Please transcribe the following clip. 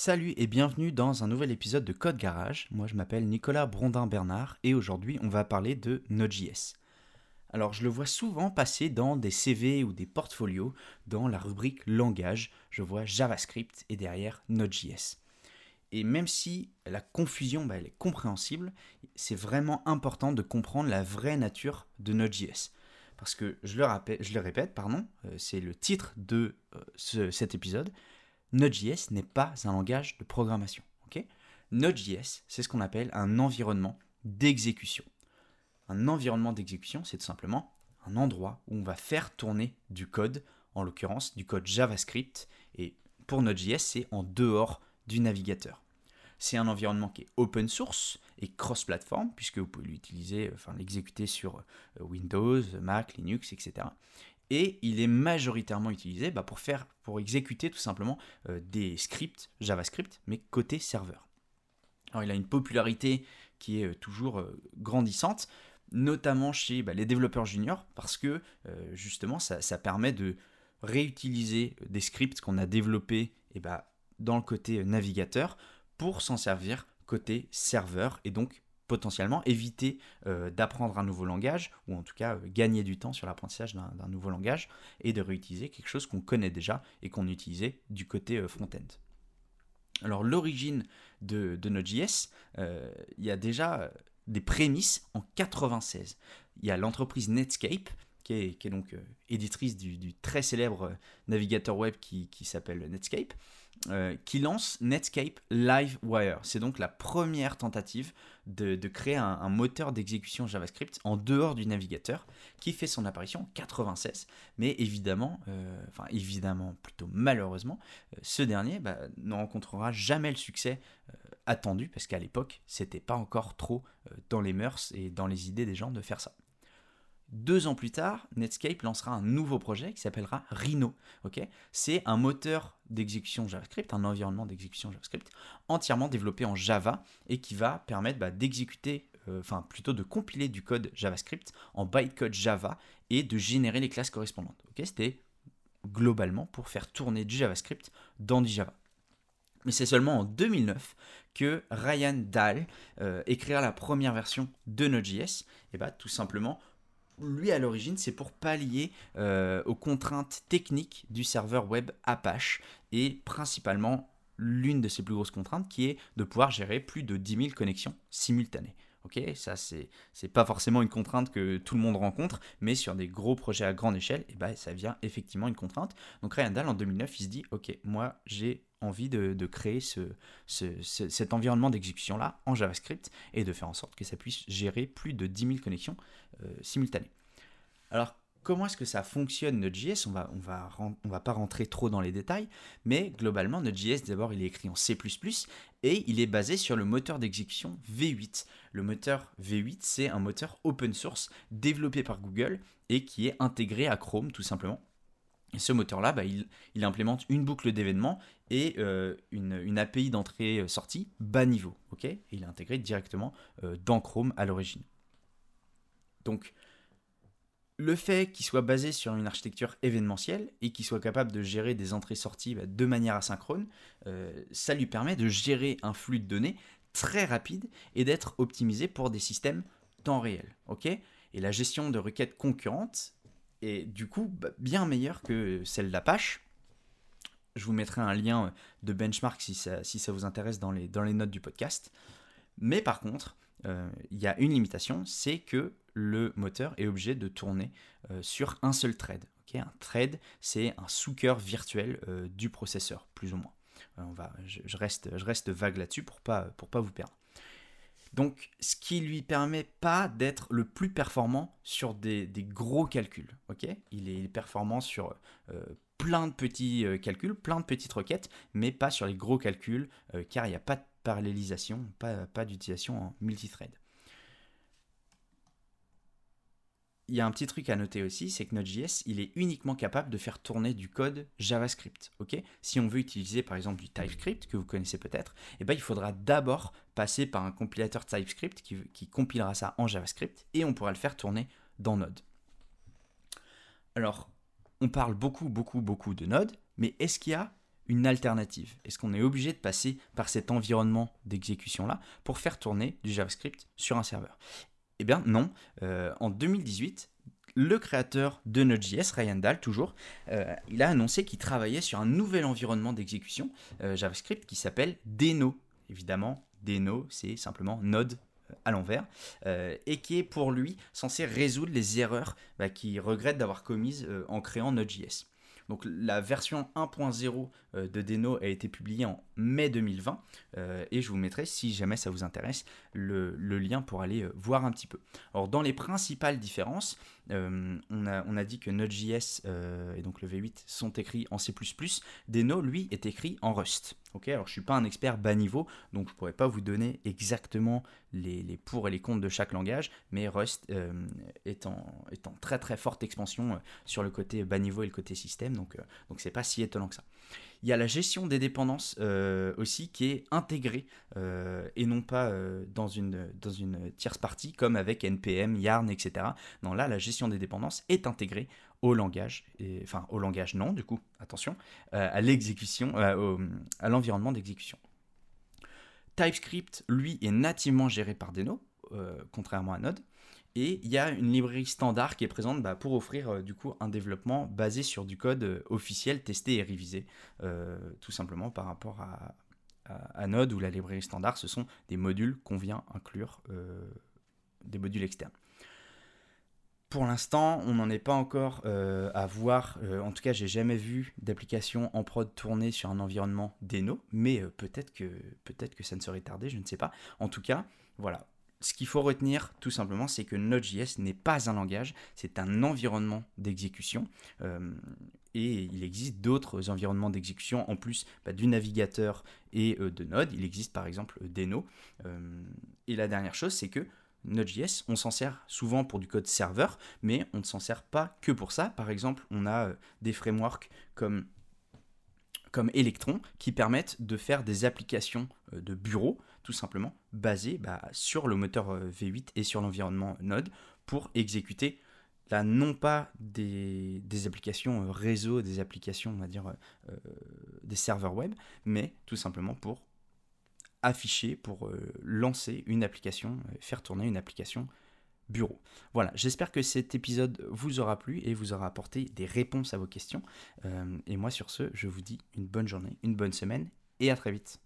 Salut et bienvenue dans un nouvel épisode de Code Garage. Moi je m'appelle Nicolas Brondin-Bernard et aujourd'hui on va parler de Node.js. Alors je le vois souvent passer dans des CV ou des portfolios dans la rubrique langage. Je vois JavaScript et derrière Node.js. Et même si la confusion bah, elle est compréhensible, c'est vraiment important de comprendre la vraie nature de Node.js. Parce que je le, rappelle, je le répète, pardon, euh, c'est le titre de euh, cet épisode, Node.js n'est pas un langage de programmation. Node.js, c'est ce qu'on appelle un environnement d'exécution. Un environnement d'exécution, c'est tout simplement un endroit où on va faire tourner du code, en l'occurrence du code JavaScript, et pour Node.js, c'est en dehors du navigateur. C'est un environnement qui est open source et cross-platform, puisque vous pouvez l'utiliser, enfin l'exécuter sur euh, Windows, Mac, Linux, etc et il est majoritairement utilisé bah, pour exécuter tout simplement euh, des scripts JavaScript, mais côté serveur. Alors il a une popularité qui est euh, toujours euh, grandissante, notamment chez bah, les développeurs juniors, parce que justement ça, permet de réutiliser des scripts qu'on a développés bah, dans le côté navigateur pour s'en servir côté serveur et donc potentiellement éviter euh, d'apprendre un nouveau langage, ou en tout cas euh, gagner du temps sur l'apprentissage d'un nouveau langage, et de réutiliser quelque chose qu'on connaît déjà et qu'on utilisait du côté euh, front-end. Alors l'origine de, de Node.js, il y a déjà des prémices en 96. Il y a l'entreprise Netscape, qui est, donc éditrice du, très célèbre navigateur web qui s'appelle Netscape, qui lance Netscape Livewire. C'est donc la première tentative de, créer un, moteur d'exécution JavaScript en dehors du navigateur qui fait son apparition en 96. Mais évidemment, euh, enfin évidemment, plutôt malheureusement, euh, ce dernier bah, ne rencontrera jamais le succès attendu parce qu'à l'époque, c'était pas encore trop dans les mœurs et dans les idées des gens de faire ça. Deux ans plus tard, Netscape lancera un nouveau projet qui s'appellera Rhino. c'est un moteur d'exécution JavaScript, un environnement d'exécution JavaScript entièrement développé en Java et qui va permettre bah, d'exécuter, euh, enfin plutôt de compiler du code JavaScript en bytecode Java et de générer les classes correspondantes. C'était globalement pour faire tourner du JavaScript dans du Java. Mais c'est seulement en 2009 que Ryan Dahl euh, écrira la première version de Node.js, et bah tout simplement lui à l'origine, c'est pour pallier euh, aux contraintes techniques du serveur web Apache et principalement l'une de ses plus grosses contraintes qui est de pouvoir gérer plus de 10 000 connexions simultanées. Ok, ça c'est pas forcément une contrainte que tout le monde rencontre, mais sur des gros projets à grande échelle, eh ben, ça vient effectivement une contrainte. Donc Ryan Dahl en 2009, il se dit ok, moi j'ai envie de, créer ce, cet environnement d'exécution-là en JavaScript et de faire en sorte que ça puisse gérer plus de 10 000 connexions euh, simultanées. Alors, comment est-ce que ça fonctionne Node.js On va, on, va, pas rentrer trop dans les détails, mais globalement, Node.js, d'abord, il est écrit en C++ et il est basé sur le moteur d'exécution V8. Le moteur V8, c'est un moteur open source développé par Google et qui est intégré à Chrome, tout simplement. Et ce moteur-là, bah, il, implémente une boucle d'événements et euh, une, API d'entrée-sortie bas niveau. il est intégré directement euh, dans Chrome à l'origine. Donc, le fait qu'il soit basé sur une architecture événementielle et qu'il soit capable de gérer des entrées-sorties bah, de manière asynchrone, euh, ça lui permet de gérer un flux de données très rapide et d'être optimisé pour des systèmes temps réel. et la gestion de requêtes concurrentes est du coup bah, bien meilleure que celle d'Apache. Je vous mettrai un lien de benchmark si ça, vous intéresse dans les, dans les notes du podcast. Mais par contre, euh, il y a une limitation, c'est que le moteur est obligé de tourner euh, sur un seul thread. un thread, c'est un sous-cœur virtuel euh, du processeur, plus ou moins. va, je, reste, vague là-dessus pour pas, pour pas vous perdre. Donc, ce qui lui permet pas d'être le plus performant sur des, gros calculs. il, est, performant sur plein de petits calculs, plein de petites requêtes, mais pas sur les gros calculs, car il n'y a pas de parallélisation, pas, pas d'utilisation en multithread. Il y a un petit truc à noter aussi, c'est que Node.js, il est uniquement capable de faire tourner du code JavaScript. si on veut utiliser par exemple du TypeScript, que vous connaissez peut-être, eh ben, il faudra d'abord passer par un compilateur TypeScript qui, qui compilera ça en JavaScript et on pourra le faire tourner dans Node. Alors, on parle beaucoup, beaucoup, beaucoup de Node, mais est-ce qu'il y a une alternative? Est-ce qu'on est obligé de passer par cet environnement d'exécution-là pour faire tourner du JavaScript sur un serveur? Eh bien non. Euh, en 2018, le créateur de Node.js, Ryan Dahl, toujours, euh, il a annoncé qu'il travaillait sur un nouvel environnement d'exécution euh, JavaScript qui s'appelle Deno. Évidemment, Deno, c'est simplement Node à l'envers, et qui est pour lui censé résoudre les erreurs bah, qu'il regrette d'avoir commises en créant Node.js. Donc la version 1.0 euh, de Deno a été publiée en mai 2020 euh, et je vous mettrai, si jamais ça vous intéresse, le, lien pour aller euh, voir un petit peu. Alors dans les principales différences, on, a, dit que Node.js et donc le V8 sont écrits en C++. Deno, lui, est écrit en Rust. Alors je suis pas un expert bas niveau, donc je pourrais pas vous donner exactement les, pour et les contre de chaque langage, mais Rust est, en, est, en, très très forte expansion sur le côté bas niveau et le côté système, donc donc c'est pas si étonnant que ça. Il y a la gestion des dépendances euh, aussi qui est intégrée euh, et non pas euh, dans, une, dans une tierce partie comme avec NPM, Yarn, etc. Non, là, la gestion des dépendances est intégrée au langage, et, enfin au langage non, du coup, attention, à l'exécution, à l'environnement d'exécution. TypeScript, lui, est nativement géré par Deno, contrairement à Node. Et il y a une librairie standard qui est présente bah, pour offrir euh, du coup un développement basé sur du code euh, officiel, testé et révisé, euh, tout simplement par rapport à, Node ou la librairie standard, ce sont des modules qu'on vient inclure, des modules externes. Pour l'instant, on n'en est pas encore à voir. en tout cas, j'ai jamais vu d'application en prod tourner sur un environnement Deno, mais peut-être que peut-être que ça ne serait tardé, je ne sais pas. En tout cas, voilà ce qu'il faut retenir tout simplement, c'est que Node.js n'est pas un langage, c'est un environnement d'exécution. Euh, et il existe d'autres environnements d'exécution en plus bah, du navigateur et euh, de Node. Il existe par exemple Deno. Euh, et la dernière chose, c'est que Node.js, on s'en sert souvent pour du code serveur, mais on ne s'en sert pas que pour ça. Par exemple, on a des frameworks comme Electron qui permettent de faire des applications de bureau tout simplement basé bah, sur le moteur euh, V8 et sur l'environnement Node pour exécuter là non pas des, applications euh, réseau, des applications, on va dire, euh, des serveurs web, mais tout simplement pour afficher, pour lancer une application, faire tourner une application bureau. Voilà, j'espère que cet épisode vous aura plu et vous aura apporté des réponses à vos questions. et moi sur ce, je vous dis une bonne journée, une bonne semaine et à très vite.